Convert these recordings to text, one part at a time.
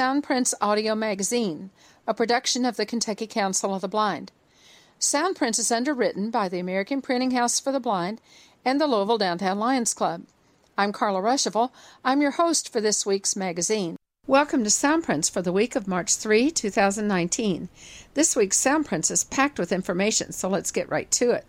Soundprints Audio Magazine, a production of the Kentucky Council of the Blind. Soundprints is underwritten by the American Printing House for the Blind and the Louisville Downtown Lions Club. I'm Carla Ruschival. I'm your host for this week's magazine. Welcome to Soundprints for the week of March 3, 2019. This week's Soundprints is packed with information, so let's get right to it.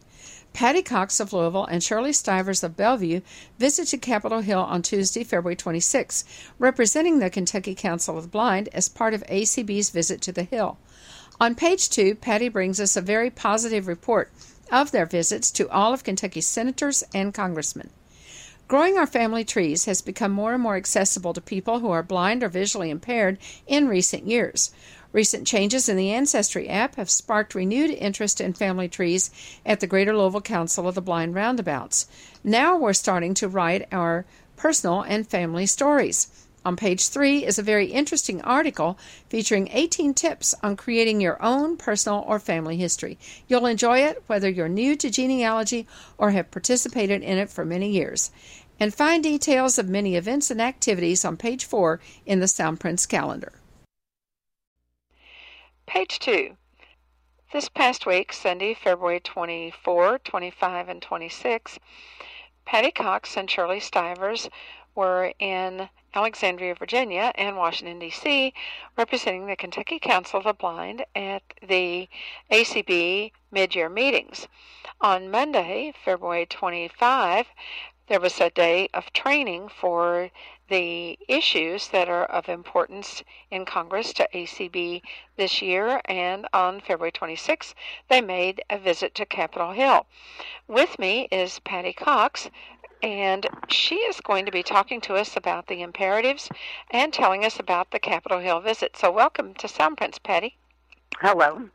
Patty Cox of Louisville and Shirley Stivers of Bellevue visited Capitol Hill on Tuesday, February 26, representing the Kentucky Council of the Blind as part of ACB's visit to the Hill. On page two, Patty brings us a very positive report of their visits to all of Kentucky's senators and congressmen. Growing our family trees has become more and more accessible to people who are blind or visually impaired in recent years. Recent changes in the Ancestry app have sparked renewed interest in family trees at the Greater Louisville Council of the Blind Roundabouts. Now we're starting to write our personal and family stories. On page three is a very interesting article featuring 18 tips on creating your own personal or family history. You'll enjoy it whether you're new to genealogy or have participated in it for many years. And find details of many events and activities on page four in the Sound Soundprints calendar. Page 2. This past week, Sunday, February 24, 25, and 26, Patty Cox and Shirley Stivers were in Alexandria, Virginia, and Washington, D.C., representing the Kentucky Council of the Blind at the ACB mid year meetings. On Monday, February 25, there was a day of training for the issues that are of importance in Congress to ACB this year, and on February 26th, they made a visit to Capitol Hill. With me is Patty Cox, and she is going to be talking to us about the imperatives and telling us about the Capitol Hill visit. So, welcome to Soundprints, Patty. Hello.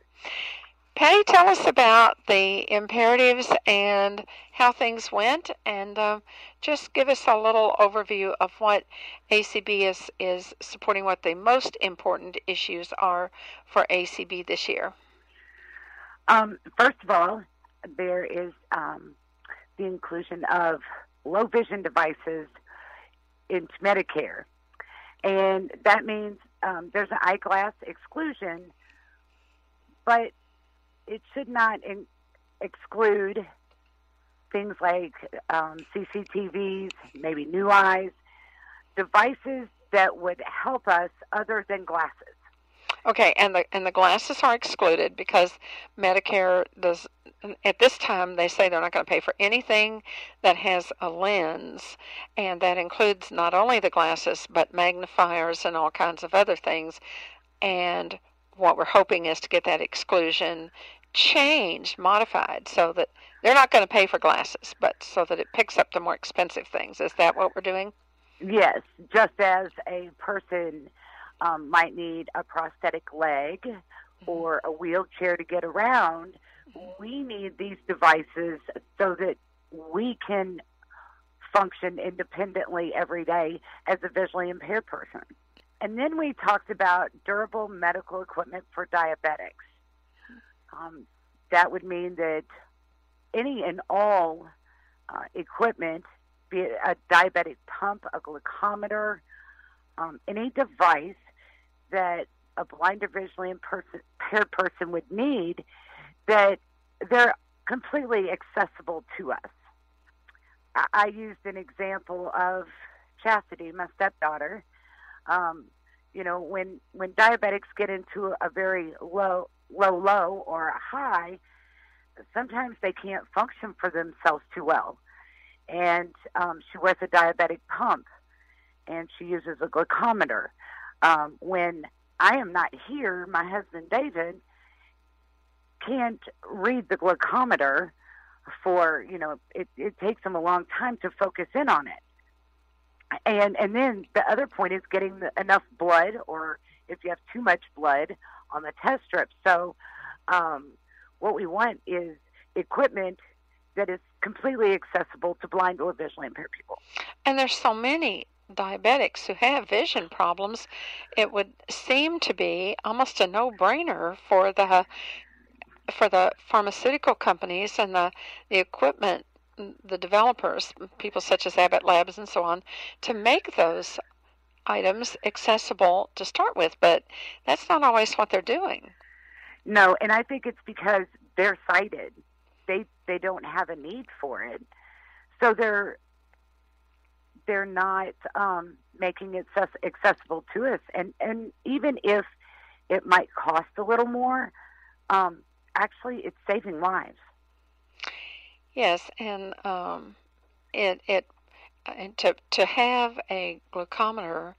Patty, tell us about the imperatives and how things went, and uh, just give us a little overview of what ACB is, is supporting, what the most important issues are for ACB this year. Um, first of all, there is um, the inclusion of low vision devices into Medicare. And that means um, there's an eyeglass exclusion, but it should not in- exclude things like um, CCTVs, maybe NuEyes, devices that would help us other than glasses. Okay, and the and the glasses are excluded because Medicare does at this time they say they're not going to pay for anything that has a lens and that includes not only the glasses but magnifiers and all kinds of other things and what we're hoping is to get that exclusion changed, modified, so that they're not going to pay for glasses, but so that it picks up the more expensive things. Is that what we're doing? Yes, just as a person um, might need a prosthetic leg mm-hmm. or a wheelchair to get around, we need these devices so that we can function independently every day as a visually impaired person. And then we talked about durable medical equipment for diabetics. Um, that would mean that any and all uh, equipment, be it a diabetic pump, a glucometer, um, any device that a blind or visually impaired person would need, that they're completely accessible to us. I, I used an example of Chastity, my stepdaughter. Um, you know, when when diabetics get into a very low low low or a high, sometimes they can't function for themselves too well. And um, she wears a diabetic pump, and she uses a glucometer. Um, when I am not here, my husband David can't read the glucometer for you know it, it takes him a long time to focus in on it and and then the other point is getting the, enough blood or if you have too much blood on the test strip. So, um, what we want is equipment that is completely accessible to blind or visually impaired people. And there's so many diabetics who have vision problems. It would seem to be almost a no-brainer for the for the pharmaceutical companies and the the equipment the developers, people such as Abbott Labs and so on, to make those items accessible to start with, but that's not always what they're doing. No, and I think it's because they're sighted. They they don't have a need for it, so they're they're not um, making it accessible to us. And and even if it might cost a little more, um, actually, it's saving lives. Yes, and um, it it and to to have a glucometer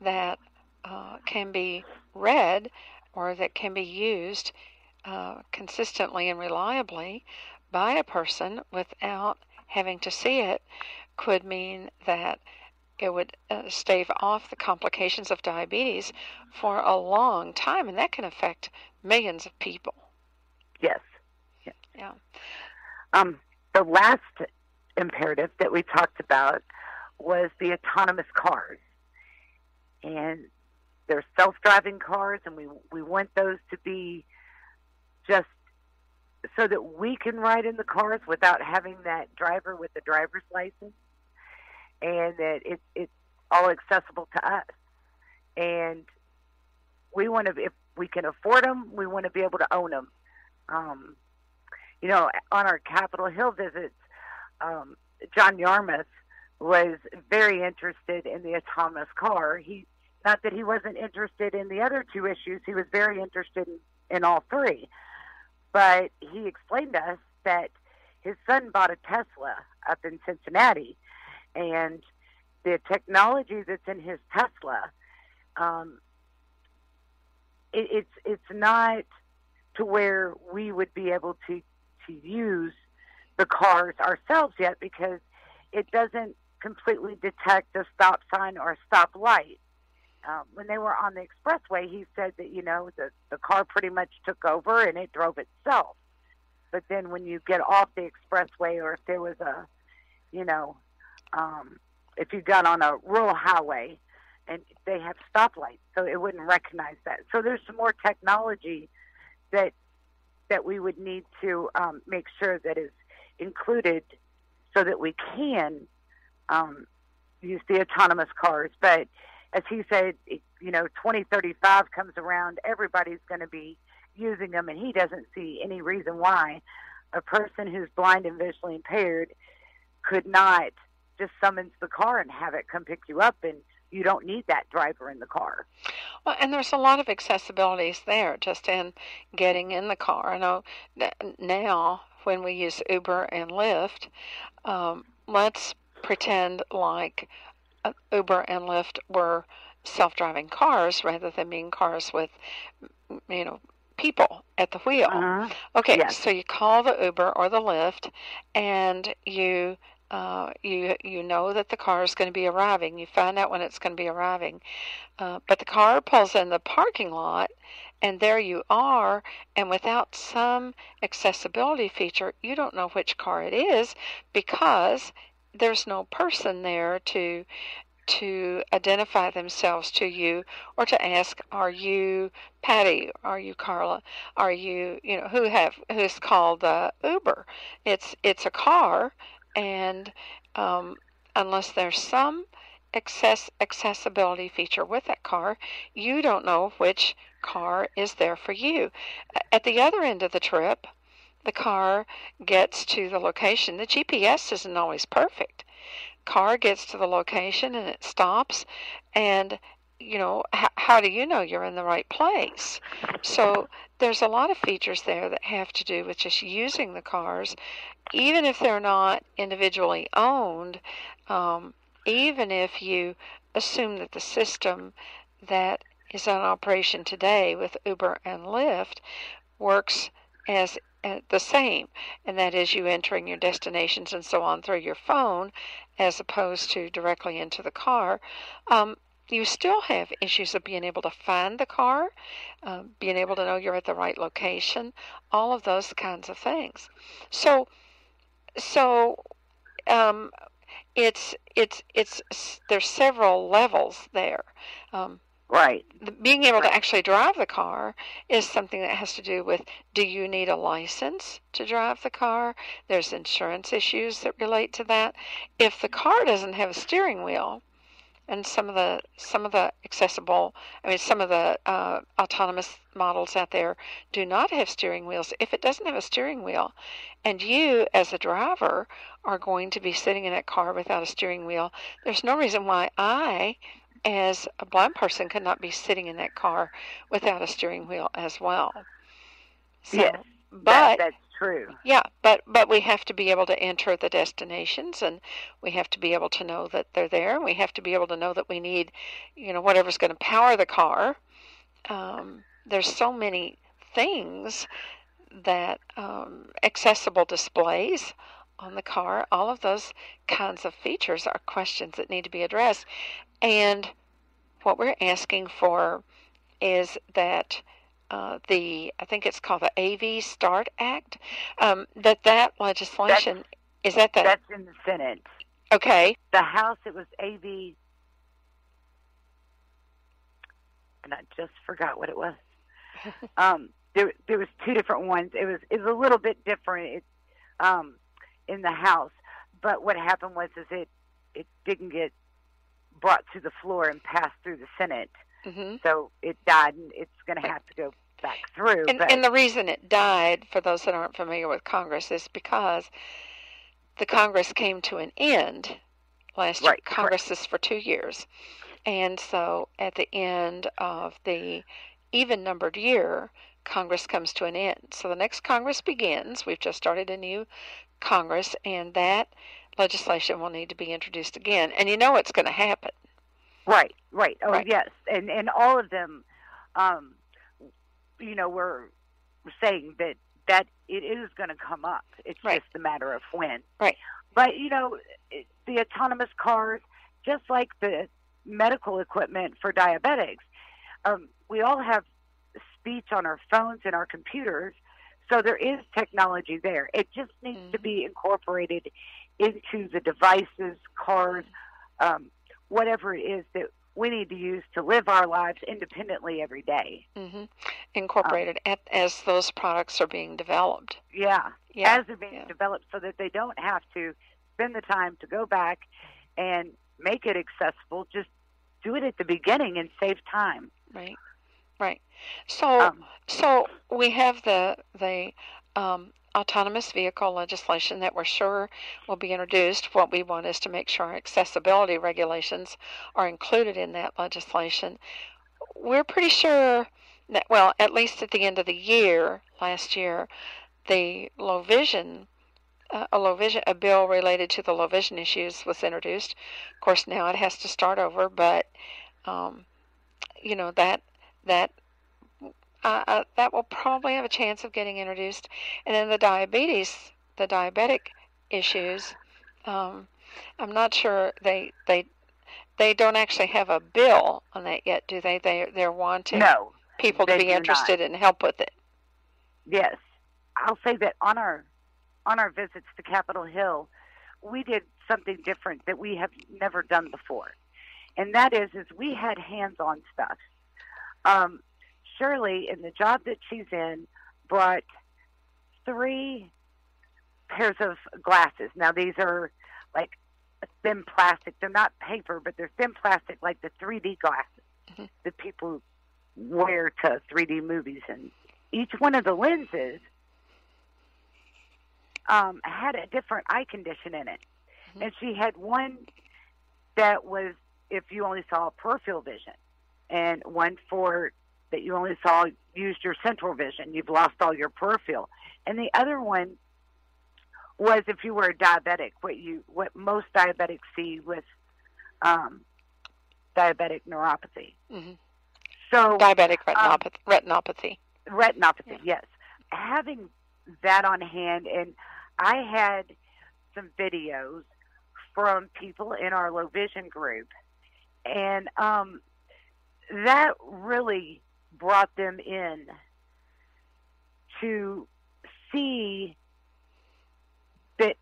that uh, can be read or that can be used uh, consistently and reliably by a person without having to see it could mean that it would uh, stave off the complications of diabetes for a long time, and that can affect millions of people. Yes. Yeah. yeah. Um, the last imperative that we talked about was the autonomous cars. And they're self-driving cars, and we we want those to be just so that we can ride in the cars without having that driver with the driver's license, and that it's it's all accessible to us. And we want to, if we can afford them, we want to be able to own them. Um, you know, on our Capitol Hill visits, um, John Yarmuth was very interested in the autonomous car. He not that he wasn't interested in the other two issues, he was very interested in, in all three. But he explained to us that his son bought a Tesla up in Cincinnati, and the technology that's in his Tesla, um, it, it's it's not to where we would be able to to use the cars ourselves yet because it doesn't completely detect a stop sign or a stop light. Um, when they were on the expressway, he said that you know the the car pretty much took over and it drove itself. But then when you get off the expressway, or if there was a, you know, um, if you got on a rural highway, and they have stoplights, so it wouldn't recognize that. So there's some more technology that that we would need to um, make sure that is included, so that we can um, use the autonomous cars. But as he said, you know, 2035 comes around, everybody's going to be using them, and he doesn't see any reason why a person who's blind and visually impaired could not just summons the car and have it come pick you up and you don't need that driver in the car. Well, and there's a lot of accessibilities there just in getting in the car. I know now when we use Uber and Lyft, um, let's pretend like uh, Uber and Lyft were self-driving cars rather than being cars with you know people at the wheel. Uh-huh. Okay, yes. so you call the Uber or the Lyft and you uh, you you know that the car is going to be arriving. You find out when it's going to be arriving, uh, but the car pulls in the parking lot, and there you are. And without some accessibility feature, you don't know which car it is because there's no person there to to identify themselves to you or to ask are you patty are you carla are you you know who have who's called uh, uber it's it's a car and um, unless there's some access accessibility feature with that car you don't know which car is there for you at the other end of the trip the car gets to the location. The GPS isn't always perfect. Car gets to the location and it stops, and you know, h- how do you know you're in the right place? So there's a lot of features there that have to do with just using the cars, even if they're not individually owned, um, even if you assume that the system that is on operation today with Uber and Lyft works as uh, the same, and that is you entering your destinations and so on through your phone as opposed to directly into the car. Um, you still have issues of being able to find the car, uh, being able to know you're at the right location, all of those kinds of things. So, so um, it's it's it's there's several levels there. Um, Right. Being able right. to actually drive the car is something that has to do with do you need a license to drive the car? There's insurance issues that relate to that. If the car doesn't have a steering wheel, and some of the some of the accessible i mean some of the uh, autonomous models out there do not have steering wheels. If it doesn't have a steering wheel and you as a driver are going to be sitting in that car without a steering wheel there's no reason why i as a blind person could not be sitting in that car without a steering wheel as well. So, yes but that, true. Yeah, but but we have to be able to enter the destinations, and we have to be able to know that they're there. We have to be able to know that we need, you know, whatever's going to power the car. Um, there's so many things that um, accessible displays on the car. All of those kinds of features are questions that need to be addressed, and what we're asking for is that uh, the I think it's called the AV Start Act. Um, that that legislation that's, is that the that's in the Senate. Okay. The House it was AV, and I just forgot what it was. um, there there was two different ones. It was it was a little bit different. It, um, in the House, but what happened was is it it didn't get brought to the floor and passed through the Senate. Mm-hmm. So it died, and it's going to have to go back through. And, and, the reason it died, for those that aren't familiar with Congress, is because the Congress came to an end last right, year. Congress is for two years. And so at the end of the even numbered year, Congress comes to an end. So the next Congress begins. We've just started a new Congress, and that legislation will need to be introduced again. And you know it's going to happen. Right, right. Oh, right. yes. And and all of them um, you know, we're saying that that it is going to come up. It's right. just a matter of when. Right. But you know, the autonomous cars, just like the medical equipment for diabetics, um, we all have speech on our phones and our computers. So there is technology there. It just needs mm-hmm. to be incorporated into the devices, cars, um, whatever it is that we need to use to live our lives independently every day. Mm-hmm. Incorporated um, as those products are being developed. Yeah, yeah. as they're being yeah. developed, so that they don't have to spend the time to go back and make it accessible. Just do it at the beginning and save time. Right, right. So, um, so we have the the um, autonomous vehicle legislation that we're sure will be introduced. What we want is to make sure accessibility regulations are included in that legislation. We're pretty sure that, well, at least at the end of the year, last year, the low vision. Uh, a low vision, a bill related to the low vision issues was introduced. Of course, now it has to start over, but um, you know that that uh, uh, that will probably have a chance of getting introduced. And then the diabetes, the diabetic issues, um, I'm not sure they they they don't actually have a bill on that yet, do they? They they're wanting no, people to be interested not. and help with it. Yes, I'll say that on our on our visits to Capitol Hill, we did something different that we have never done before, and that is is we had hands-on stuff. Um, Shirley, in the job that she's in, brought three pairs of glasses. Now, these are like thin plastic. They're not paper, but they're thin plastic, like the 3D glasses mm-hmm. that people wear to 3D movies. And each one of the lenses um, had a different eye condition in it. Mm-hmm. And she had one that was if you only saw peripheral vision, and one for that you only saw used your central vision. You've lost all your peripheral. And the other one was if you were a diabetic, what you what most diabetics see with um, diabetic neuropathy. Mm-hmm. So diabetic retinopathy. Um, retinopathy. Retinopathy, yeah. yes. Having that on hand, and I had some videos from people in our low vision group, and um, that really brought them in to see that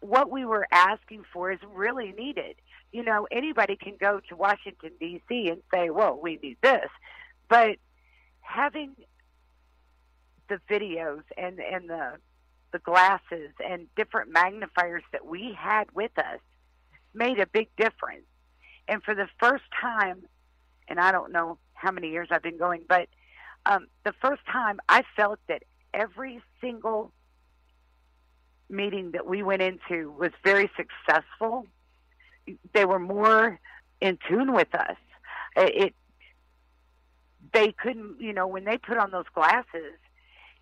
what we were asking for is really needed. You know, anybody can go to Washington, D.C. and say, well, we need this. But having the videos and, and the, the glasses and different magnifiers that we had with us made a big difference. And for the first time, and I don't know how many years I've been going, but um, the first time I felt that every single meeting that we went into was very successful. They were more in tune with us. It they couldn't, you know, when they put on those glasses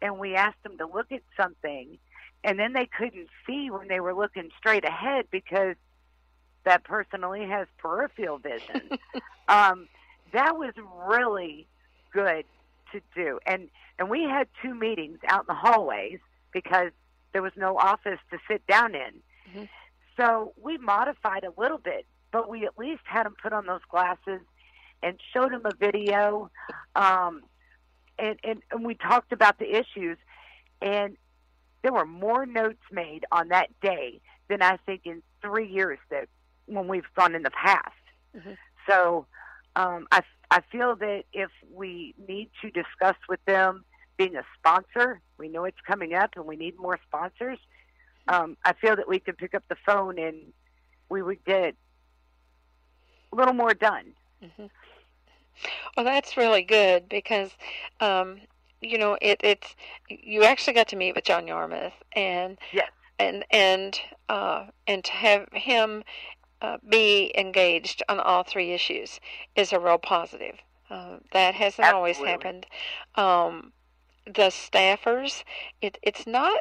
and we asked them to look at something and then they couldn't see when they were looking straight ahead because that person only has peripheral vision. um, that was really good to do. And and we had two meetings out in the hallways because there was no office to sit down in. Mm-hmm. So we modified a little bit, but we at least had them put on those glasses and showed them a video. Um, and, and, and we talked about the issues. And there were more notes made on that day than I think in three years that when we've gone in the past. Mm-hmm. So um, I, I feel that if we need to discuss with them being a sponsor, we know it's coming up and we need more sponsors. Um, I feel that we could pick up the phone and we would get a little more done. Mm-hmm. Well, that's really good because, um, you know, it, it's you actually got to meet with John Yarmuth and yes. and and uh, and to have him uh, be engaged on all three issues is a real positive. Uh, that hasn't Absolutely. always happened. Um, the staffers, it, it's not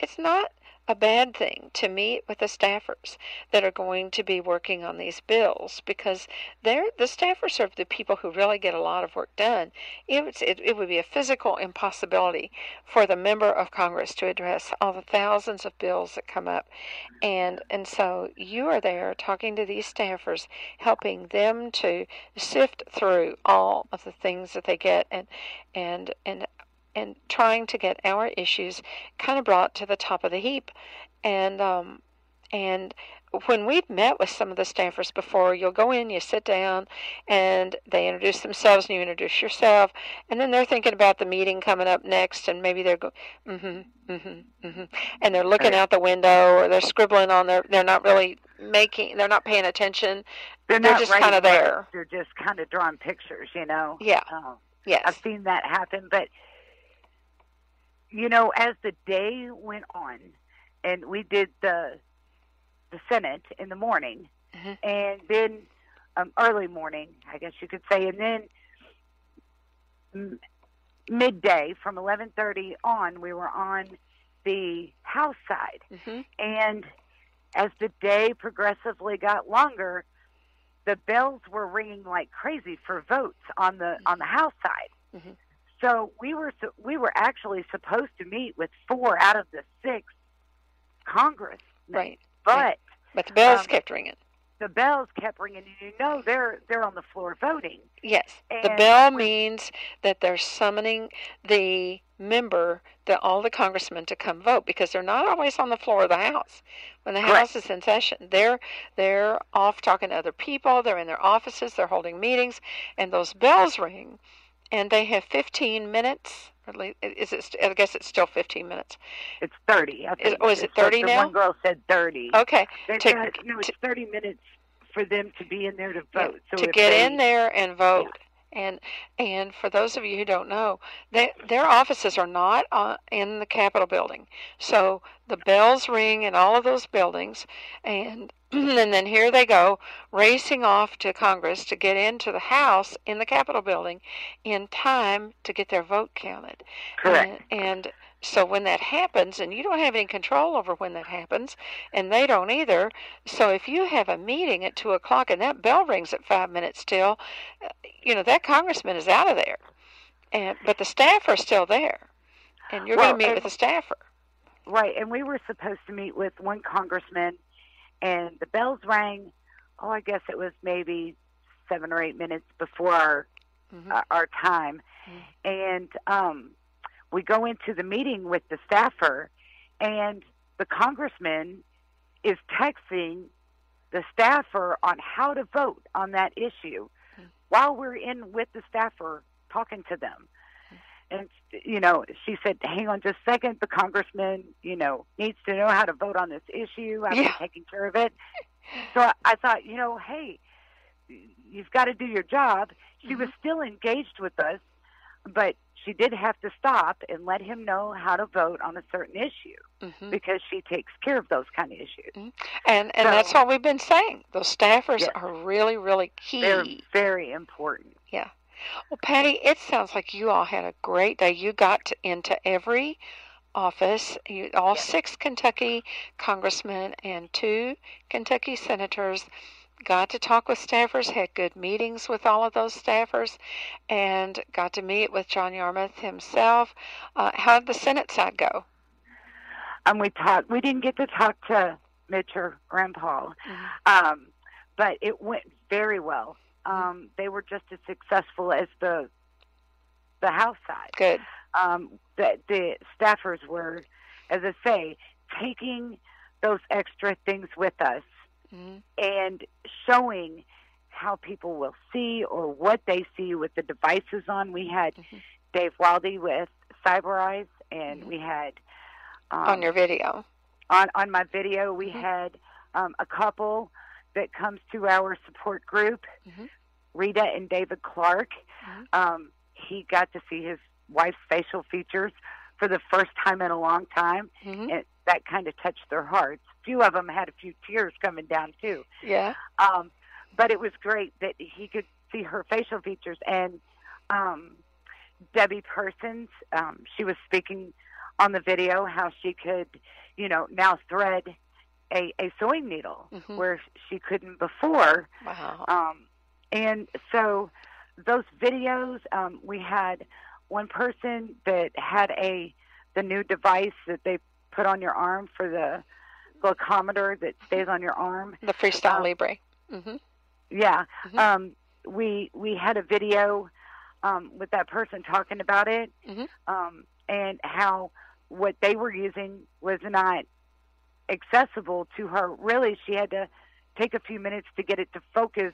it's not a bad thing to meet with the staffers that are going to be working on these bills because they're the staffers are the people who really get a lot of work done. It it, it would be a physical impossibility for the member of Congress to address all the thousands of bills that come up, and and so you are there talking to these staffers, helping them to sift through all of the things that they get and and and and trying to get our issues kind of brought to the top of the heap. And um, and when we've met with some of the staffers before, you'll go in, you sit down, and they introduce themselves, and you introduce yourself, and then they're thinking about the meeting coming up next, and maybe they're going, mm-hmm, mm-hmm, mm-hmm, and they're looking out the window, or they're scribbling on their, they're not really making, they're not paying attention. They're, they're just kind of there. They're just kind of drawing pictures, you know. Yeah. Uh, yes. I've seen that happen, but you know, as the day went on, and we did the the Senate in the morning, mm-hmm. and then um, early morning, I guess you could say, and then m- midday from 11:30 on, we were on the House side, mm-hmm. and as the day progressively got longer, the bells were ringing like crazy for votes on the on the House side. Mm-hmm. So we were we were actually supposed to meet with four out of the six Congress. Right. But right. but the bells um, kept ringing. The bells kept ringing, and you know they're they're on the floor voting. Yes, and the bell means that they're summoning the member, the all the congressmen to come vote because they're not always on the floor of the House when the House is in session. They're they're off talking to other people. They're in their offices. They're holding meetings, and those bells ring and they have 15 minutes. Is it? I guess it's still 15 minutes. It's 30. I think. Is, oh, is it 30 now? One girl said 30. Okay. To, got, no, it's 30 minutes for them to be in there to vote. Yeah, so to get they, in there and vote. Yeah. And and for those of you who don't know, they, their offices are not uh, in the Capitol building. So the bells ring in all of those buildings, and and then here they go racing off to Congress to get into the House in the Capitol building in time to get their vote counted. Correct. And, and so when that happens, and you don't have any control over when that happens, and they don't either. So if you have a meeting at two o'clock and that bell rings at five minutes till, uh, you know that congressman is out of there, and but the staff are still there, and you're well, going to meet with the staffer. Right, and we were supposed to meet with one congressman and the bells rang. Oh, I guess it was maybe seven or eight minutes before our mm-hmm. uh, our time, mm-hmm. and um, we go into the meeting with the staffer, and the congressman is texting the staffer on how to vote on that issue mm-hmm. while we're in with the staffer talking to them and you know she said hang on just a second the congressman you know needs to know how to vote on this issue I'm yeah. taking care of it so I, I thought you know hey you've got to do your job. She Mm-hmm. was still engaged with us, but she did have to stop and let him know how to vote on a certain issue hmm because she takes care of those kind of issues. And and So- that's what we've been saying. Those staffers Yes. are really really key. They're very important. Well, Patty, it sounds like you all had a great day. You got to, into every office. You, all Yes. six Kentucky congressmen and two Kentucky senators got to talk with staffers, had good meetings with all of those staffers, and got to meet with John Yarmuth himself. Uh, how did the Senate side go? Um, we talked. We didn't get to talk to Mitch or Rand Paul, Mhm. um, but it went very well. Um, they were just as successful as the the House side. Good. um, the, the staffers were, as I say, taking those extra things with us Mhm. and showing how people will see or what they see with the devices on. We had Mhm. Dave Wildy with Cyber Eyes, and Mhm. we had um, On your video. on on my video we Mhm. had um, a couple that comes to our support group, Mhm. Rita and David Clark. Mhm. Um, he got to see his wife's facial features for the first time in a long time, hmm and that kind of touched their hearts. A few of them had a few tears coming down too. Yeah. Um, but it was great that he could see her facial features. And um, Debbie Persons, um, she was speaking on the video how she could, you know, now thread a, a sewing needle Mhm. where she couldn't before. Wow. Um, and so those videos, um, we had one person that had a the new device that they put on your arm for the glucometer that stays on your arm. The Freestyle um, Libre. hmm Yeah. Mhm. Um, we we had a video um, with that person talking about it Mhm. um, and how what they were using was not accessible to her. Really, she had to take a few minutes to get it to focus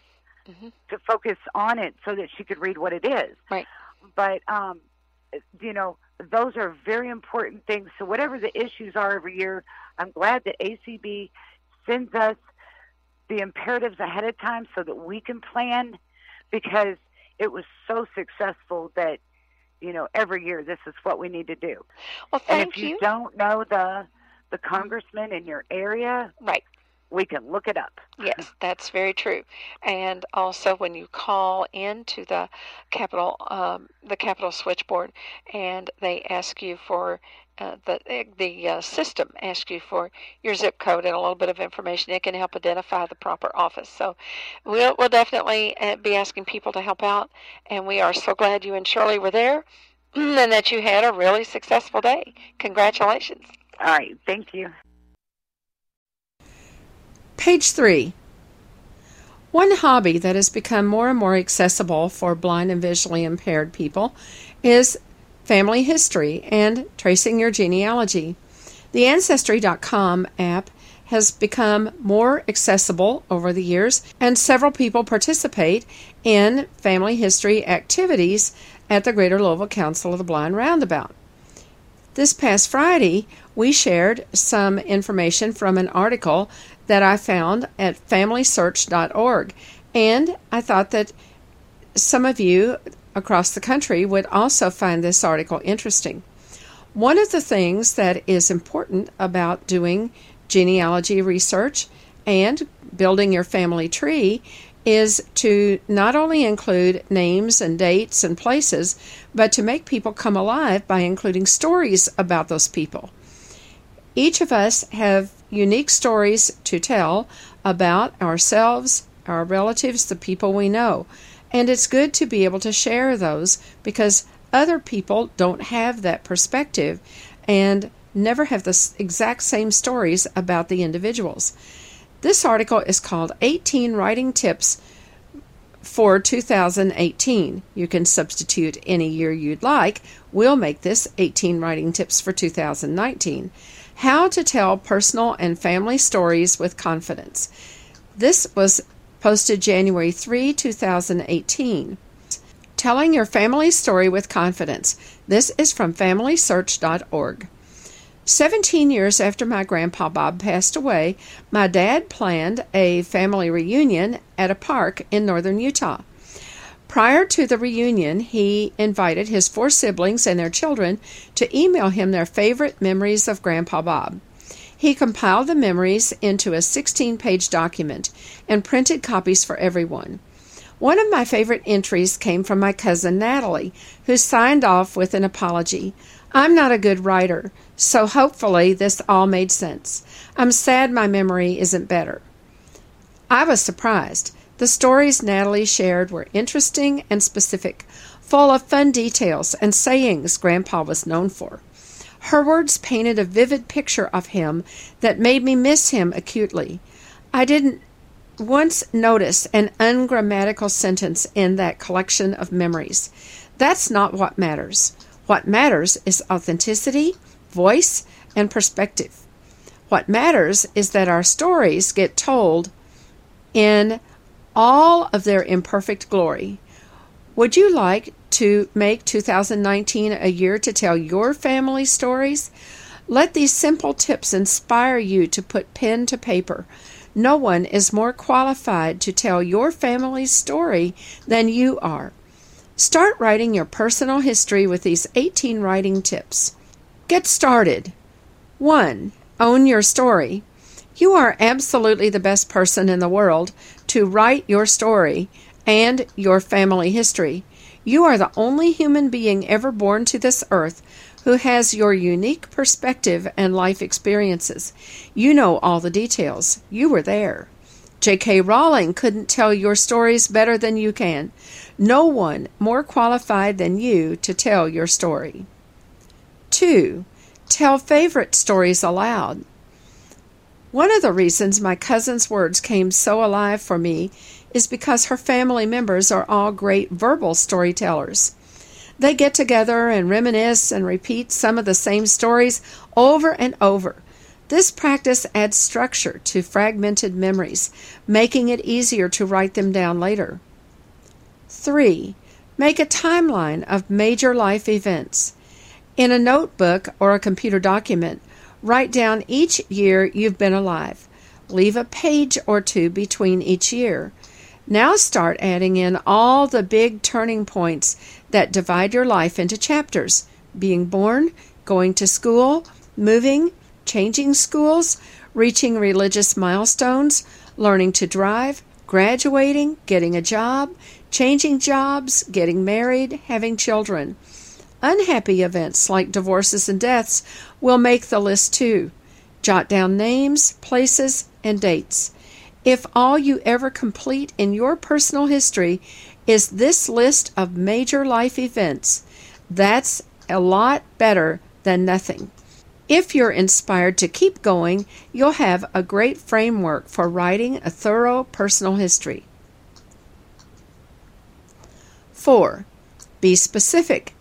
Mhm. to focus on it so that she could read what it is. Right. But um, you know, those are very important things. So whatever the issues are every year, I'm glad that ACB sends us the imperatives ahead of time so that we can plan because it was so successful that you know every year this is what we need to do. Well, and thank if you, you. don't know the the congressman in your area, Right. we can look it up. Yes, that's very true. And also, when you call into the Capitol, um, the Capitol switchboard, and they ask you for uh, the the uh, system asks you for your zip code and a little bit of information, it can help identify the proper office. So, we'll we'll definitely uh, be asking people to help out, and we are so glad you and Shirley were there, and that you had a really successful day. Congratulations. All right, thank you. Page 3. One hobby that has become more and more accessible for blind and visually impaired people is family history and tracing your genealogy. The Ancestry.com app has become more accessible over the years, and several people participate in family history activities at the Greater Louisville Council of the Blind Roundabout. This past Friday, we shared some information from an article that I found at familysearch.org, and I thought that some of you across the country would also find this article interesting. One of the things that is important about doing genealogy research and building your family tree is to not only include names and dates and places, but to make people come alive by including stories about those people. Each of us have unique stories to tell about ourselves, our relatives, the people we know. And it's good to be able to share those because other people don't have that perspective and never have the exact same stories about the individuals. This article is called 18 Writing Tips for 2018. You can substitute any year you'd like. We'll make this 18 Writing Tips for 2019. How to tell personal and family stories with confidence. This was posted January 3, 2018. Telling your family story with confidence. This is from familysearch.org. 17 years after my grandpa Bob passed away, my dad planned a family reunion at a park in northern Utah. Prior to the reunion, he invited his four siblings and their children to email him their favorite memories of Grandpa Bob. He compiled the memories into a 16 page document and printed copies for everyone. One of my favorite entries came from my cousin Natalie, who signed off with an apology. I'm not a good writer, so hopefully this all made sense. I'm sad my memory isn't better. I was surprised. The stories Natalie shared were interesting and specific, full of fun details and sayings Grandpa was known for. Her words painted a vivid picture of him that made me miss him acutely. I didn't once notice an ungrammatical sentence in that collection of memories. That's not what matters. What matters is authenticity, voice, and perspective. What matters is that our stories get told in all of their imperfect glory. Would you like to make 2019 a year to tell your family stories? Let these simple tips inspire you to put pen to paper. No one is more qualified to tell your family's story than you are. Start writing your personal history with these 18 writing tips. Get started. 1. Own your story. You are absolutely the best person in the world to write your story and your family history. You are the only human being ever born to this earth who has your unique perspective and life experiences. You know all the details. You were there. J.K. Rowling couldn't tell your stories better than you can. No one more qualified than you to tell your story. 2. Tell favorite stories aloud. One of the reasons my cousin's words came so alive for me is because her family members are all great verbal storytellers. They get together and reminisce and repeat some of the same stories over and over. This practice adds structure to fragmented memories, making it easier to write them down later. 3. Make a timeline of major life events. In a notebook or a computer document, Write down each year you've been alive. Leave a page or two between each year. Now start adding in all the big turning points that divide your life into chapters being born, going to school, moving, changing schools, reaching religious milestones, learning to drive, graduating, getting a job, changing jobs, getting married, having children. Unhappy events like divorces and deaths will make the list too. Jot down names, places, and dates. If all you ever complete in your personal history is this list of major life events, that's a lot better than nothing. If you're inspired to keep going, you'll have a great framework for writing a thorough personal history. 4. Be specific.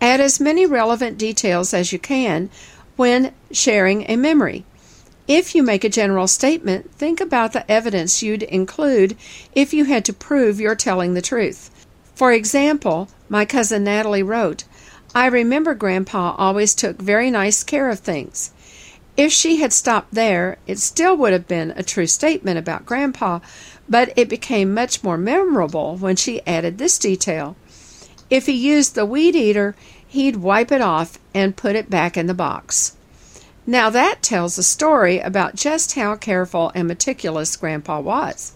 Add as many relevant details as you can when sharing a memory. If you make a general statement, think about the evidence you'd include if you had to prove you're telling the truth. For example, my cousin Natalie wrote, I remember Grandpa always took very nice care of things. If she had stopped there, it still would have been a true statement about Grandpa, but it became much more memorable when she added this detail. If he used the weed eater, he'd wipe it off and put it back in the box. Now that tells a story about just how careful and meticulous Grandpa was.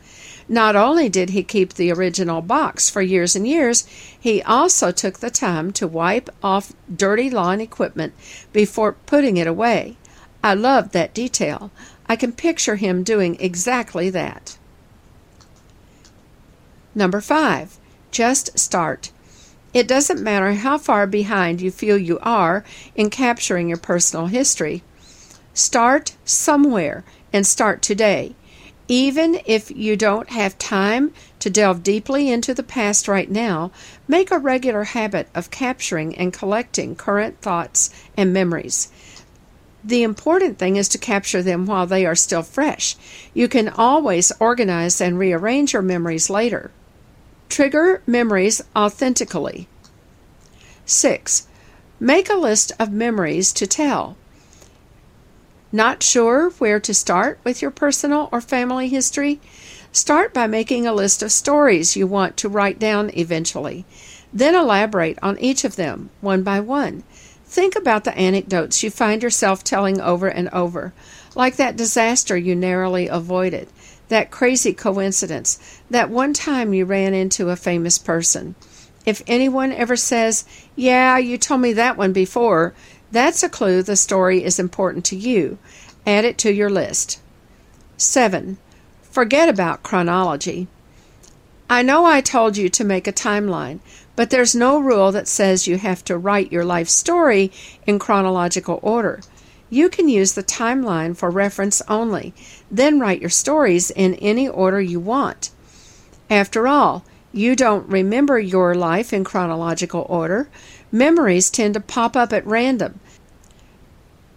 Not only did he keep the original box for years and years, he also took the time to wipe off dirty lawn equipment before putting it away. I loved that detail. I can picture him doing exactly that. Number five, just start. It doesn't matter how far behind you feel you are in capturing your personal history. Start somewhere and start today. Even if you don't have time to delve deeply into the past right now, make a regular habit of capturing and collecting current thoughts and memories. The important thing is to capture them while they are still fresh. You can always organize and rearrange your memories later. Trigger memories authentically. 6. Make a list of memories to tell. Not sure where to start with your personal or family history? Start by making a list of stories you want to write down eventually. Then elaborate on each of them, one by one. Think about the anecdotes you find yourself telling over and over, like that disaster you narrowly avoided, that crazy coincidence, that one time you ran into a famous person. If anyone ever says, Yeah, you told me that one before, that's a clue the story is important to you. Add it to your list. 7. Forget about chronology. I know I told you to make a timeline, but there's no rule that says you have to write your life story in chronological order. You can use the timeline for reference only, then write your stories in any order you want. After all, you don't remember your life in chronological order. Memories tend to pop up at random,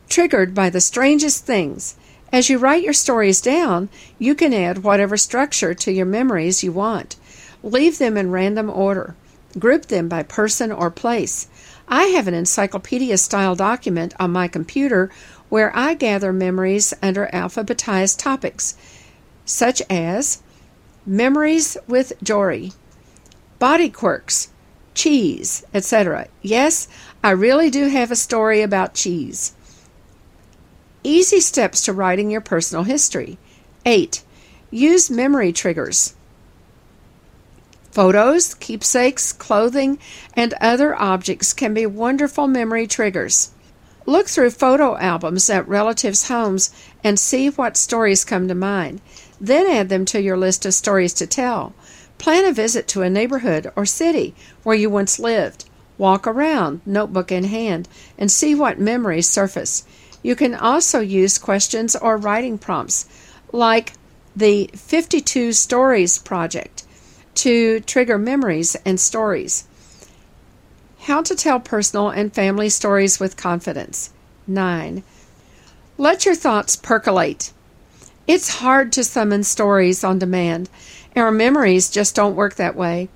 triggered by the strangest things. As you write your stories down, you can add whatever structure to your memories you want. Leave them in random order. Group them by person or place. I have an encyclopedia style document on my computer where I gather memories under alphabetized topics, such as memories with Jory, body quirks, cheese, etc. Yes, I really do have a story about cheese. Easy steps to writing your personal history. 8. Use memory triggers. Photos, keepsakes, clothing, and other objects can be wonderful memory triggers. Look through photo albums at relatives' homes and see what stories come to mind. Then add them to your list of stories to tell. Plan a visit to a neighborhood or city where you once lived. Walk around, notebook in hand, and see what memories surface. You can also use questions or writing prompts, like the 52 Stories Project, to trigger memories and stories. How to tell personal and family stories with confidence. 9. Let your thoughts percolate. It's hard to summon stories on demand. Our memories just don't work that way.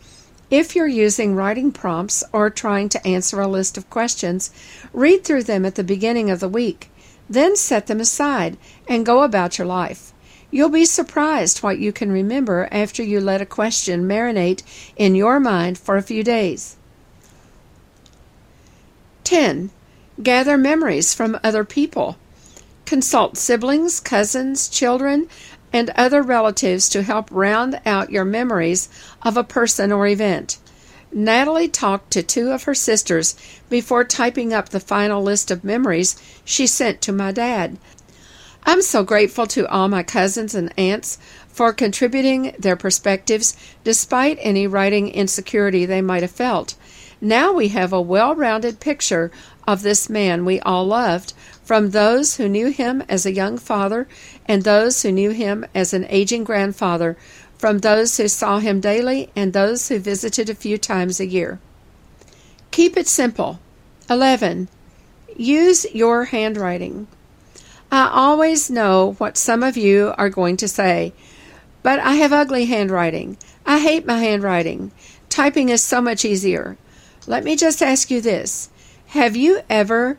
If you're using writing prompts or trying to answer a list of questions, read through them at the beginning of the week. Then set them aside and go about your life. You'll be surprised what you can remember after you let a question marinate in your mind for a few days. 10. Gather memories from other people. Consult siblings, cousins, children, and other relatives to help round out your memories of a person or event. Natalie talked to two of her sisters before typing up the final list of memories she sent to my dad. I'm so grateful to all my cousins and aunts for contributing their perspectives despite any writing insecurity they might have felt. Now we have a well rounded picture of this man we all loved, from those who knew him as a young father and those who knew him as an aging grandfather from those who saw him daily and those who visited a few times a year. Keep it simple. 11. Use your handwriting. I always know what some of you are going to say, but I have ugly handwriting. I hate my handwriting. Typing is so much easier. Let me just ask you this Have you ever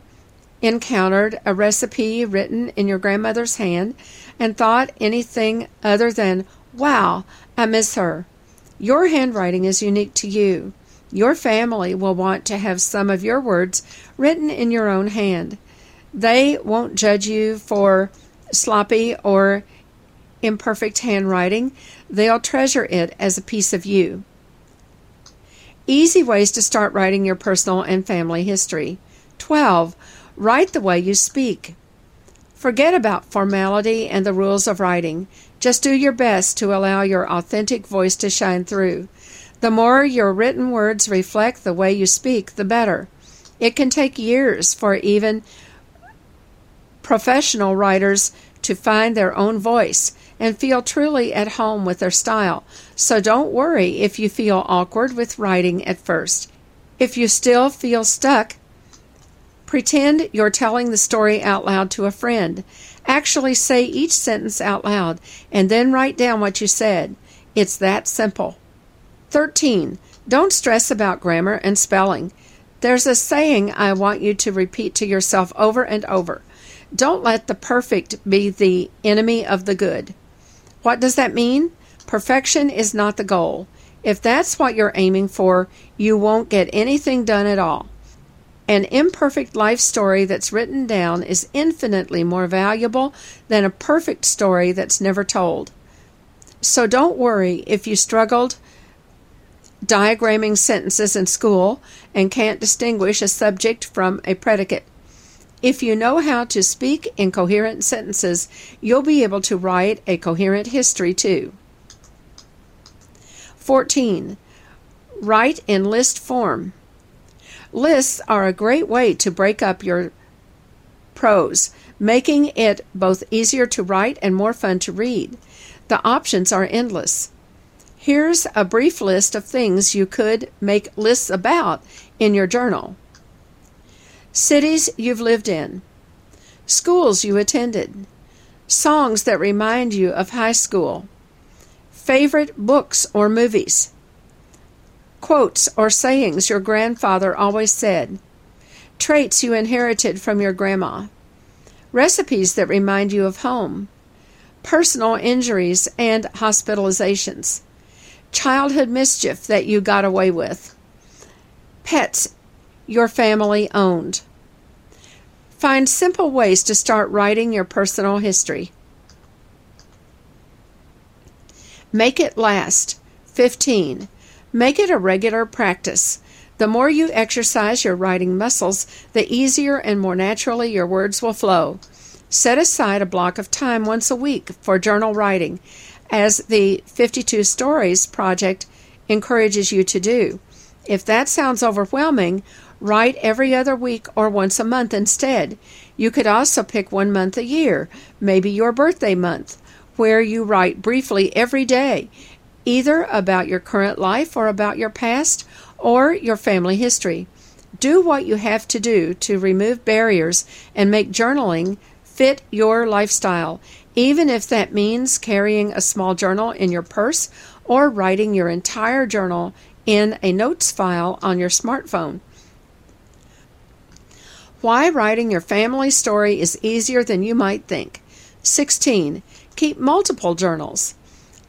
encountered a recipe written in your grandmother's hand and thought anything other than, Wow, I miss her. Your handwriting is unique to you. Your family will want to have some of your words written in your own hand. They won't judge you for sloppy or imperfect handwriting. They'll treasure it as a piece of you. Easy ways to start writing your personal and family history. 12. Write the way you speak. Forget about formality and the rules of writing. Just do your best to allow your authentic voice to shine through. The more your written words reflect the way you speak, the better. It can take years for even professional writers to find their own voice and feel truly at home with their style. So don't worry if you feel awkward with writing at first. If you still feel stuck, pretend you're telling the story out loud to a friend. Actually, say each sentence out loud and then write down what you said. It's that simple. 13. Don't stress about grammar and spelling. There's a saying I want you to repeat to yourself over and over Don't let the perfect be the enemy of the good. What does that mean? Perfection is not the goal. If that's what you're aiming for, you won't get anything done at all. An imperfect life story that's written down is infinitely more valuable than a perfect story that's never told. So don't worry if you struggled diagramming sentences in school and can't distinguish a subject from a predicate. If you know how to speak in coherent sentences, you'll be able to write a coherent history too. 14. Write in list form. Lists are a great way to break up your prose, making it both easier to write and more fun to read. The options are endless. Here's a brief list of things you could make lists about in your journal cities you've lived in, schools you attended, songs that remind you of high school, favorite books or movies, quotes or sayings your grandfather always said, traits you inherited from your grandma, recipes that remind you of home, personal injuries and hospitalizations childhood mischief that you got away with, pets your family owned. Find simple ways to start writing your personal history. Make it last. 15. Make it a regular practice. The more you exercise your writing muscles, the easier and more naturally your words will flow. Set aside a block of time once a week for journal writing as the 52 Stories Project encourages you to do. If that sounds overwhelming, write every other week or once a month instead. You could also pick one month a year, maybe your birthday month, where you write briefly every day, either about your current life or about your past or your family history. Do what you have to do to remove barriers and make journaling fit your lifestyle even if that means carrying a small journal in your purse or writing your entire journal in a notes file on your smartphone. Why writing your family story is easier than you might think. 16. Keep multiple journals.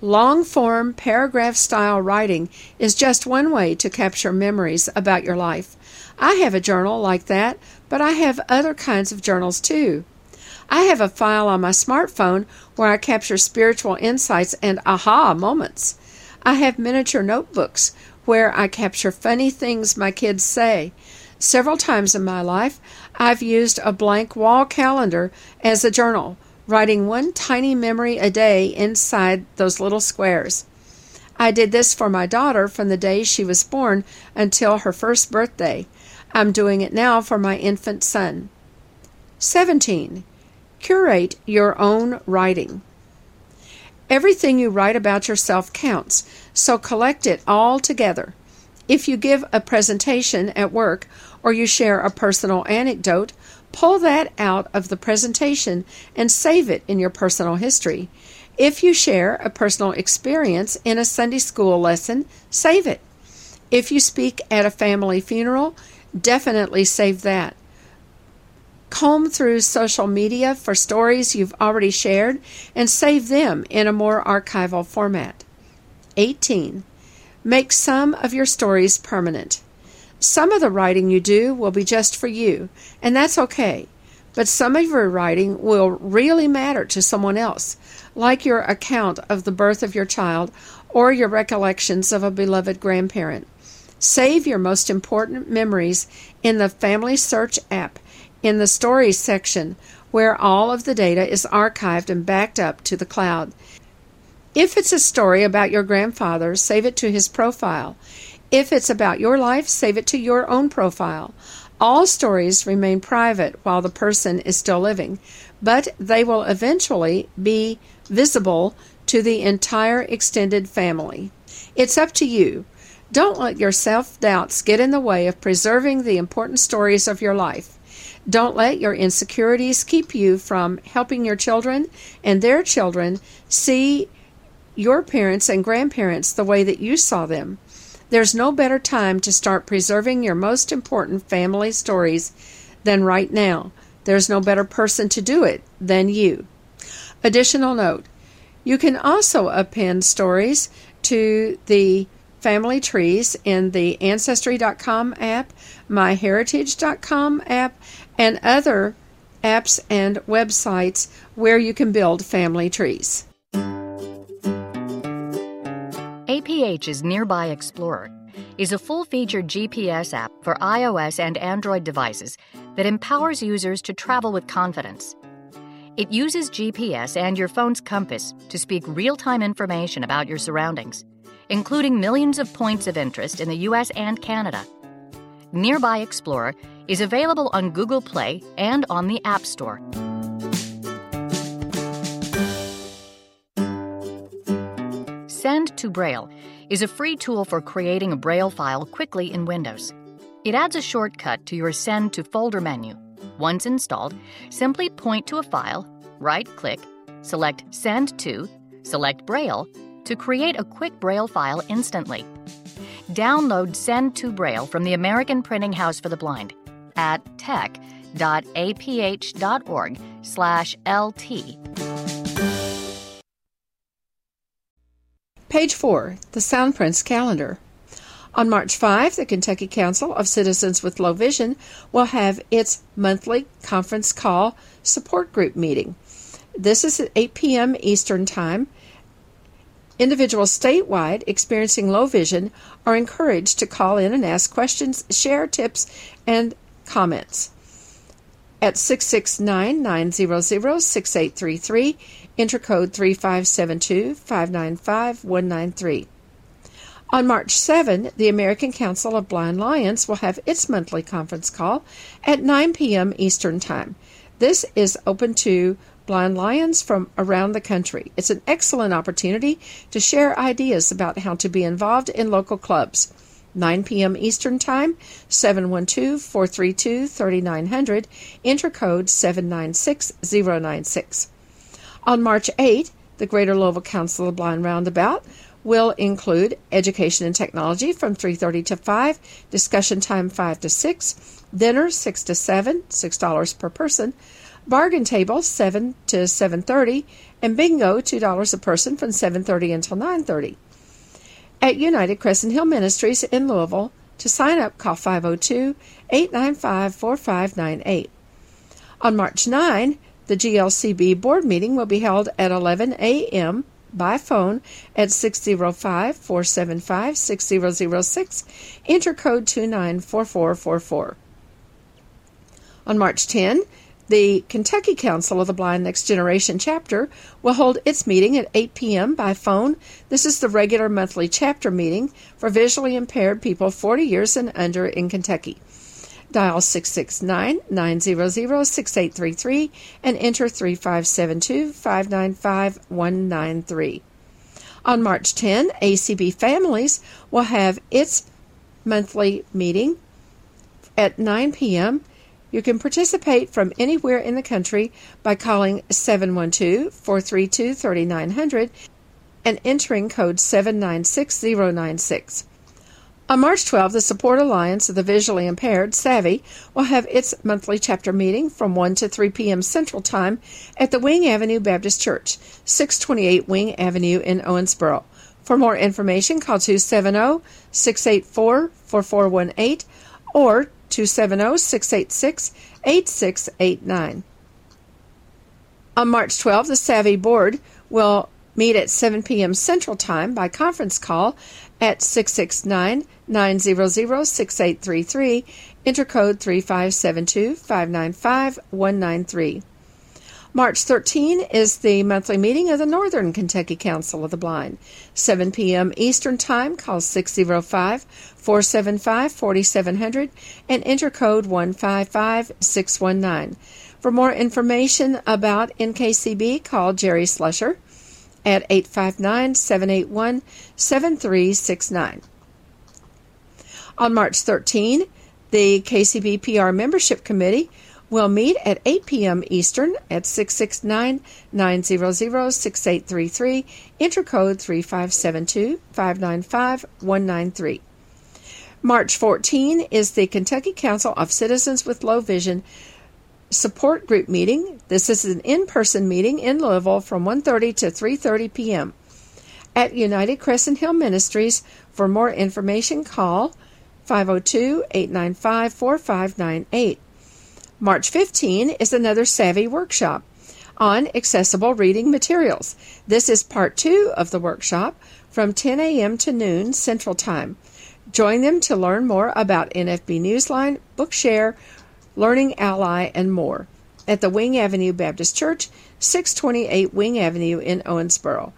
Long form, paragraph style writing is just one way to capture memories about your life. I have a journal like that, but I have other kinds of journals too. I have a file on my smartphone where I capture spiritual insights and aha moments. I have miniature notebooks where I capture funny things my kids say. Several times in my life, I've used a blank wall calendar as a journal, writing one tiny memory a day inside those little squares. I did this for my daughter from the day she was born until her first birthday. I'm doing it now for my infant son. 17. Curate your own writing. Everything you write about yourself counts, so collect it all together. If you give a presentation at work or you share a personal anecdote, pull that out of the presentation and save it in your personal history. If you share a personal experience in a Sunday school lesson, save it. If you speak at a family funeral, definitely save that. Comb through social media for stories you've already shared and save them in a more archival format. 18. Make some of your stories permanent. Some of the writing you do will be just for you, and that's okay. But some of your writing will really matter to someone else, like your account of the birth of your child or your recollections of a beloved grandparent. Save your most important memories in the Family Search app in the Stories section, where all of the data is archived and backed up to the cloud. If it's a story about your grandfather, save it to his profile. If it's about your life, save it to your own profile. All stories remain private while the person is still living, but they will eventually be visible to the entire extended family. It's up to you. Don't let your self doubts get in the way of preserving the important stories of your life. Don't let your insecurities keep you from helping your children and their children see your parents and grandparents the way that you saw them. There's no better time to start preserving your most important family stories than right now. There's no better person to do it than you. Additional note you can also append stories to the family trees in the Ancestry.com app, MyHeritage.com app, and other apps and websites where you can build family trees. APH's Nearby Explorer is a full featured GPS app for iOS and Android devices that empowers users to travel with confidence. It uses GPS and your phone's compass to speak real time information about your surroundings, including millions of points of interest in the US and Canada. Nearby Explorer is available on Google Play and on the App Store. Braille is a free tool for creating a Braille file quickly in Windows. It adds a shortcut to your Send to Folder menu. Once installed, simply point to a file, right click, select Send to, select Braille to create a quick Braille file instantly. Download Send to Braille from the American Printing House for the Blind at tech.aph.org Page 4, the Soundprints Calendar. On March 5, the Kentucky Council of Citizens with Low Vision will have its monthly conference call support group meeting. This is at 8 p.m. Eastern Time. Individuals statewide experiencing low vision are encouraged to call in and ask questions, share tips, and comments. At 669 900 6833, enter code 3572 595 193. On March 7, the American Council of Blind Lions will have its monthly conference call at 9 p.m. Eastern Time. This is open to blind lions from around the country. It's an excellent opportunity to share ideas about how to be involved in local clubs. 9 p.m. Eastern Time, 712 432 3900, enter code 796096. On March 8, the Greater Louisville Council of Blind Roundabout will include education and technology from 3:30 to 5, discussion time 5 to 6, dinner 6 to 7, $6 per person, bargain table 7 to 7:30, and bingo $2 a person from 7:30 until 9:30 at United Crescent Hill Ministries in Louisville. To sign up, call 502 895 4598. On March 9, the GLCB board meeting will be held at 11 a.m. by phone at 605 475 6006. Enter code 294444. On March 10, the Kentucky Council of the Blind Next Generation chapter will hold its meeting at 8 p.m. by phone. This is the regular monthly chapter meeting for visually impaired people 40 years and under in Kentucky. Dial 669 900 6833 and enter 3572 595 193. On March 10, ACB Families will have its monthly meeting at 9 p.m. You can participate from anywhere in the country by calling 712 432 3900 and entering code 796096. On March 12, the Support Alliance of the Visually Impaired, SAVI, will have its monthly chapter meeting from 1 to 3 p.m. Central Time at the Wing Avenue Baptist Church, 628 Wing Avenue in Owensboro. For more information, call 270 684 4418 or 270 686 8689. On March 12, the Savvy Board will meet at 7 p.m. Central Time by conference call at 669 900 6833, intercode 3572 595 193. March 13 is the monthly meeting of the Northern Kentucky Council of the Blind. 7 p.m. Eastern Time, call 605 475 4700 and enter code 155619. For more information about NKCB, call Jerry Slusher at 859 781 7369. On March 13, the KCBPR Membership Committee will meet at 8 p.m. Eastern at 669 900 6833, intercode 3572 595 193. March 14 is the Kentucky Council of Citizens with Low Vision support group meeting. This is an in-person meeting in Louisville from 1:30 to 3:30 p.m. at United Crescent Hill Ministries. For more information, call 502-895-4598. March 15 is another Savvy workshop on accessible reading materials. This is part 2 of the workshop from 10 a.m. to noon Central Time. Join them to learn more about NFB Newsline, Bookshare, Learning Ally, and more at the Wing Avenue Baptist Church, 628 Wing Avenue in Owensboro.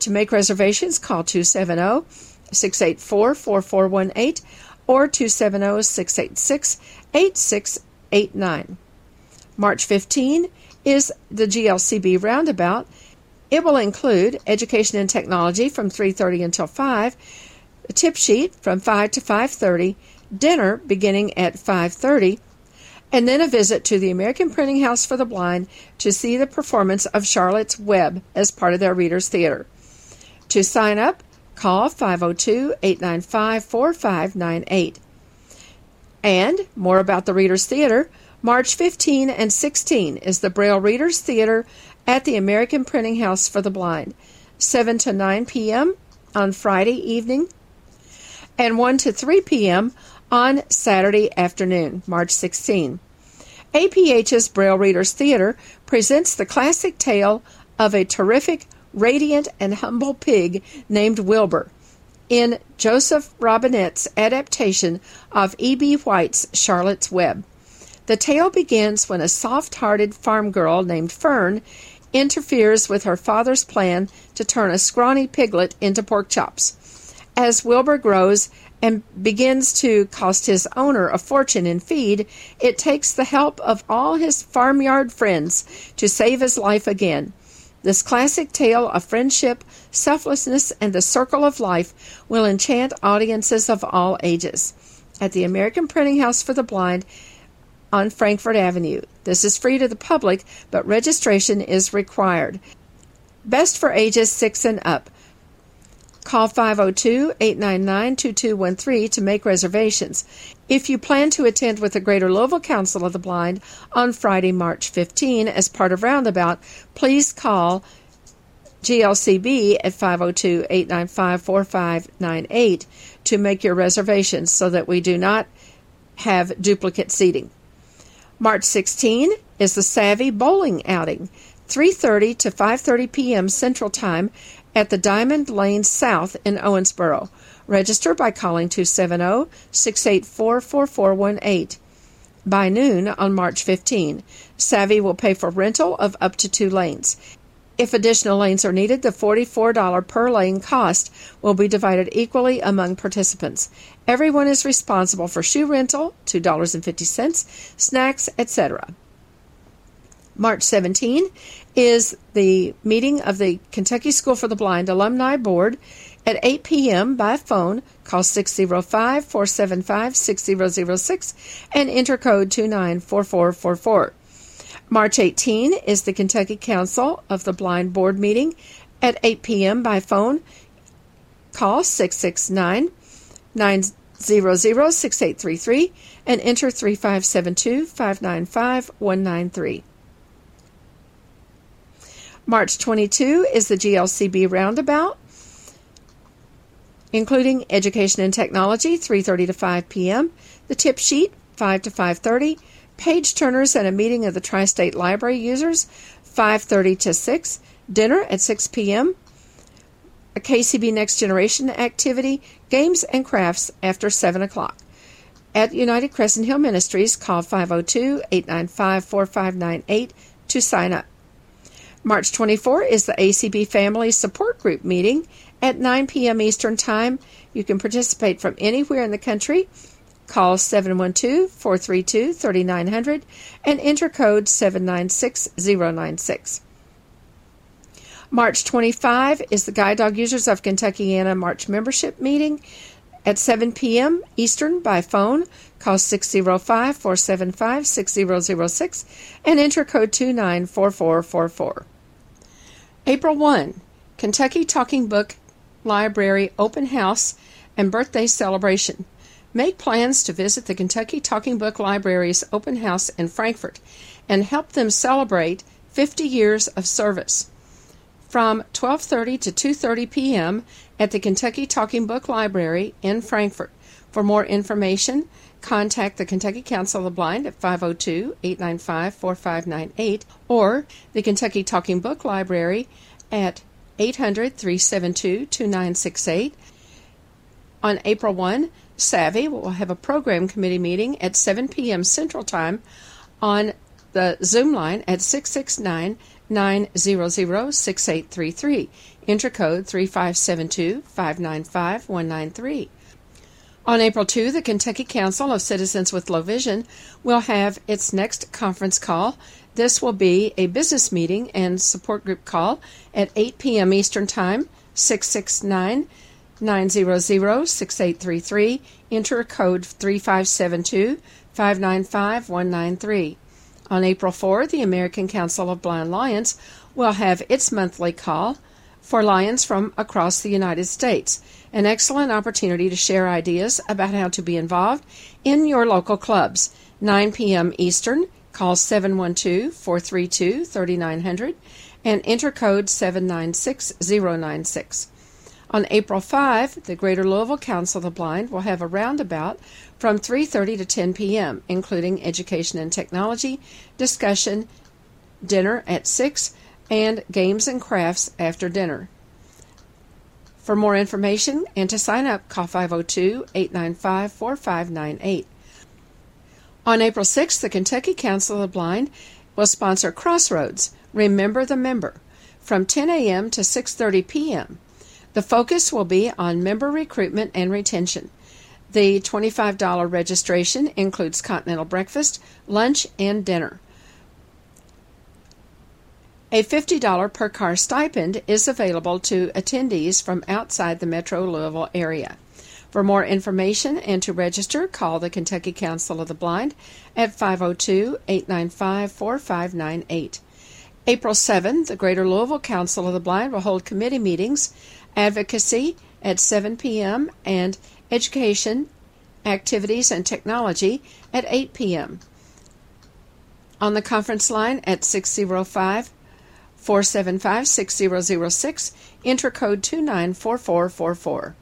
To make reservations, call 270 684 4418 or 270 686 8689. March 15 is the GLCB Roundabout. It will include education and technology from 3:30 until 5, a tip sheet from 5 to 5:30, dinner beginning at 5:30, and then a visit to the American Printing House for the Blind to see the performance of Charlotte's Web as part of their Readers Theater. To sign up, call 502 895 4598. And more about the Readers Theater. March 15 and 16 is the Braille Readers Theater at the American Printing House for the Blind, 7 to 9 p.m. on Friday evening, and 1 to 3 p.m. on Saturday afternoon, March 16. APH's Braille Readers Theater presents the classic tale of a terrific, radiant, and humble pig named Wilbur in Joseph Robinette's adaptation of E.B. White's Charlotte's Web. The tale begins when a soft hearted farm girl named Fern interferes with her father's plan to turn a scrawny piglet into pork chops. As Wilbur grows and begins to cost his owner a fortune in feed, it takes the help of all his farmyard friends to save his life again. This classic tale of friendship, selflessness, and the circle of life will enchant audiences of all ages. At the American Printing House for the Blind on Frankfort Avenue. This is free to the public, but registration is required. Best for ages 6 and up. Call 502 899 2213 to make reservations. If you plan to attend with the Greater Louisville Council of the Blind on Friday, March 15 as part of Roundabout, please call GLCB at 502 895 4598 to make your reservations so that we do not have duplicate seating. March 16 is the Savvy Bowling Outing, 3:30 to 5:30 p.m. Central Time at the Diamond Lane South in Owensboro. Register by calling 270-684-4418. By noon on March 15, Savvy will pay for rental of up to two lanes. If additional lanes are needed, the $44 per lane cost will be divided equally among participants. Everyone is responsible for shoe rental, $2.50, snacks, etc. March 17 is the meeting of the Kentucky School for the Blind Alumni Board at 8 p.m. by phone. Call 605 475 6006 and enter code 294444. March 18 is the Kentucky Council of the Blind Board meeting at 8 p.m. by phone. Call 669 900 6833 and enter 3572 595 193. March 22 is the GLCB Roundabout, including Education and Technology, 3.30 to 5 p.m., the tip sheet, 5 to 5.30, page turners and a meeting of the Tri-State Library users, 5.30 to 6, dinner at 6 p.m., a KCB Next Generation activity, games and crafts after 7 o'clock. At United Crescent Hill Ministries, call 502 895 4598 to sign up. March 24 is the ACB Family Support Group meeting at 9 p.m. Eastern Time. You can participate from anywhere in the country. Call 712 432 3900 and enter code 796096. March 25 is the Guide Dog Users of Kentucky Kentuckiana March membership meeting at 7 p.m. Eastern by phone. Call 605 475 6006 and enter code 294444. April 1, Kentucky Talking Book Library Open House and Birthday Celebration. Make plans to visit the Kentucky Talking Book Library's open house in Frankfort and help them celebrate 50 years of service. From 12:30 to 2:30 p.m. at the Kentucky Talking Book Library in Frankfort. For more information, contact the Kentucky Council of the Blind at 502 895 4598 or the Kentucky Talking Book Library at 800 372 2968. On April 1, Savvy will have a program committee meeting at 7 p.m. Central Time on the Zoom line at 669 900 6833. Enter code 3572 595 193. On April 2, the Kentucky Council of Citizens with Low Vision will have its next conference call. This will be a business meeting and support group call at 8 p.m. Eastern Time, 669 900 6833. Enter code 3572 595 193. On April 4, the American Council of Blind Lions will have its monthly call for lions from across the United States an excellent opportunity to share ideas about how to be involved in your local clubs. 9 p.m. Eastern, call 712 432 3900 and enter code 796096. On April 5, the Greater Louisville Council of the Blind will have a roundabout from 3:30 to 10 p.m., including education and technology, discussion, dinner at 6, and games and crafts after dinner. For more information and to sign up, call 502 895 4598. On April 6th, the Kentucky Council of the Blind will sponsor Crossroads Remember the Member from 10 a.m. to 6:30 p.m. The focus will be on member recruitment and retention. The $25 registration includes continental breakfast, lunch, and dinner. A $50 per car stipend is available to attendees from outside the metro Louisville area. For more information and to register, call the Kentucky Council of the Blind at 502 895 4598. April 7, the Greater Louisville Council of the Blind will hold committee meetings, advocacy at 7 p.m., and education, activities, and technology at 8 p.m. On the conference line at 605 475 6006, enter code 294444.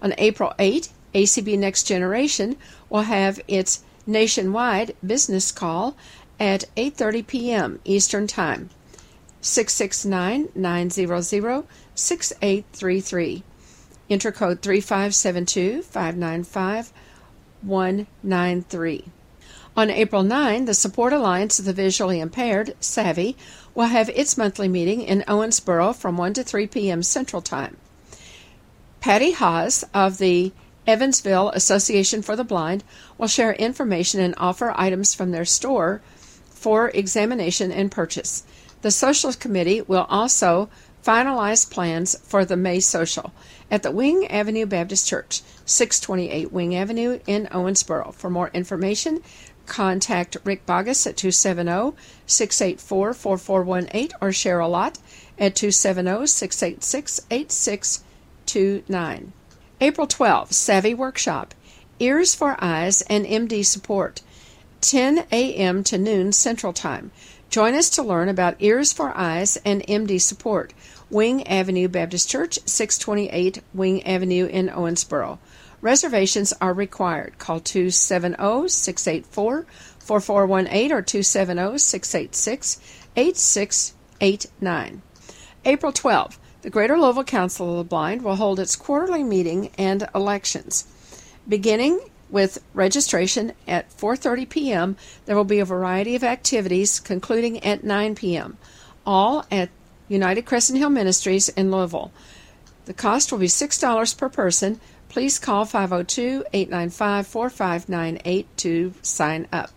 On April 8, ACB Next Generation will have its nationwide business call at 8:30 p.m. Eastern Time. 669-900-6833. Enter code 3572 595 193. On April 9, the Support Alliance of the Visually Impaired, SAVVY, will have its monthly meeting in Owensboro from 1 to 3 p.m. Central Time. Patty Haas of the Evansville Association for the Blind will share information and offer items from their store for examination and purchase. The Social Committee will also finalize plans for the May Social at the Wing Avenue Baptist Church, 628 Wing Avenue in Owensboro. For more information, Contact Rick Bogus at 270 684 4418 or Cheryl Lott at 270 686 8629. April 12, Savvy Workshop Ears for Eyes and MD Support, 10 a.m. to noon Central Time. Join us to learn about Ears for Eyes and MD Support, Wing Avenue Baptist Church, 628 Wing Avenue in Owensboro. Reservations are required. Call 270 684 4418 or 270 686 8689. April 12. The Greater Louisville Council of the Blind will hold its quarterly meeting and elections. Beginning with registration at 4:30 p.m., there will be a variety of activities concluding at 9 p.m. All at United Crescent Hill Ministries in Louisville. The cost will be $6 per person please call 502 895 4598 to sign up.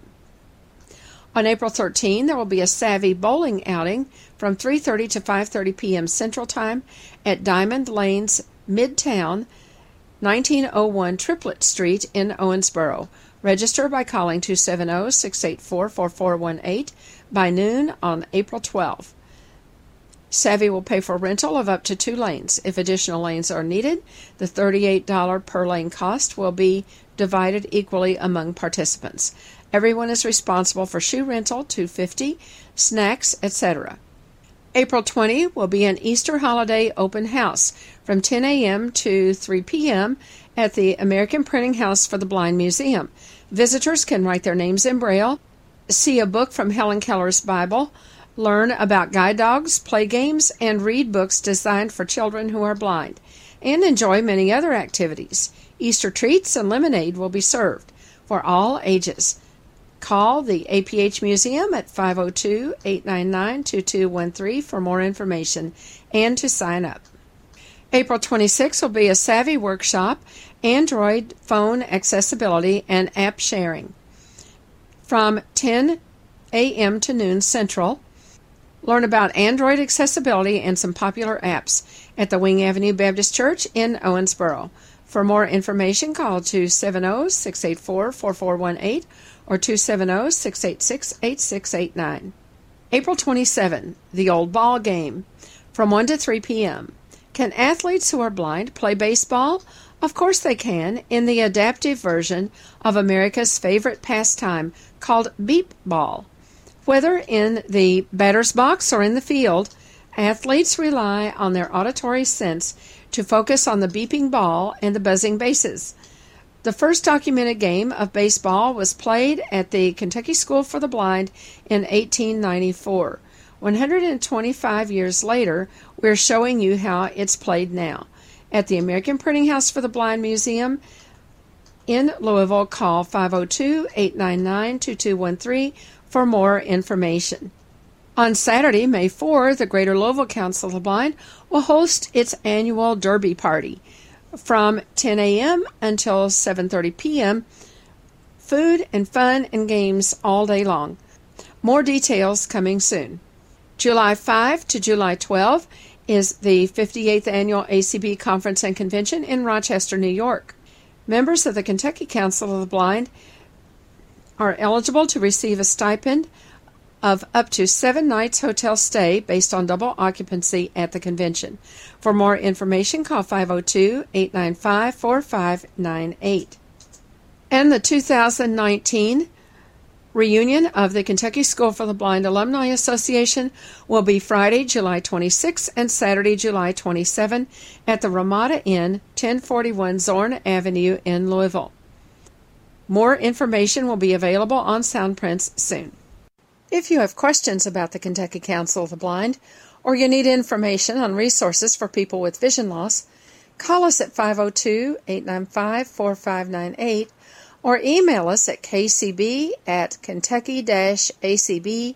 On April 13, there will be a Savvy bowling outing from 3:30 to 5:30 p.m. Central Time at Diamond Lanes Midtown, 1901 Triplett Street in Owensboro. Register by calling 270-684-4418 by noon on April 12. Savvy will pay for rental of up to two lanes. If additional lanes are needed, the $38 per lane cost will be divided equally among participants. Everyone is responsible for shoe rental, 250, snacks, etc. April 20 will be an Easter holiday open house from 10 a.m. to 3 p.m. at the American Printing House for the Blind Museum. Visitors can write their names in Braille, see a book from Helen Keller's Bible, learn about guide dogs, play games, and read books designed for children who are blind, and enjoy many other activities. Easter treats and lemonade will be served for all ages. Call the APH Museum at 502 899 2213 for more information and to sign up. April 26 will be a Savvy workshop, Android phone accessibility, and app sharing. From 10 a.m. to noon Central, learn about Android accessibility and some popular apps at the Wing Avenue Baptist Church in Owensboro. For more information, call 270 684 4418 or 270 686 8689. April 27, the Old Ball Game, from 1 to 3 p.m. Can athletes who are blind play baseball? Of course they can, in the adaptive version of America's favorite pastime called beep ball. Whether in the batter's box or in the field, athletes rely on their auditory sense to focus on the beeping ball and the buzzing bases. The first documented game of baseball was played at the Kentucky School for the Blind in 1894. 125 years later, we're showing you how it's played now. At the American Printing House for the Blind Museum in Louisville, call 502 899 2213 for more information. On Saturday, May 4, the Greater Louisville Council of the Blind will host its annual Derby Party from 10 a.m. until 7:30 p.m. Food and fun and games all day long. More details coming soon. July 5 to July 12 is the 58th annual ACB Conference and Convention in Rochester, New York. Members of the Kentucky Council of the Blind are eligible to receive a stipend of up to seven nights hotel stay based on double occupancy at the convention. For more information, call 502 895 4598. And the 2019 reunion of the Kentucky School for the Blind Alumni Association will be Friday, July 26 and Saturday, July 27 at the Ramada Inn, 1041 Zorn Avenue in Louisville. More information will be available on Soundprints soon. If you have questions about the Kentucky Council of the Blind, or you need information on resources for people with vision loss, call us at 502 895 4598 or email us at kcb at kentucky acb.org.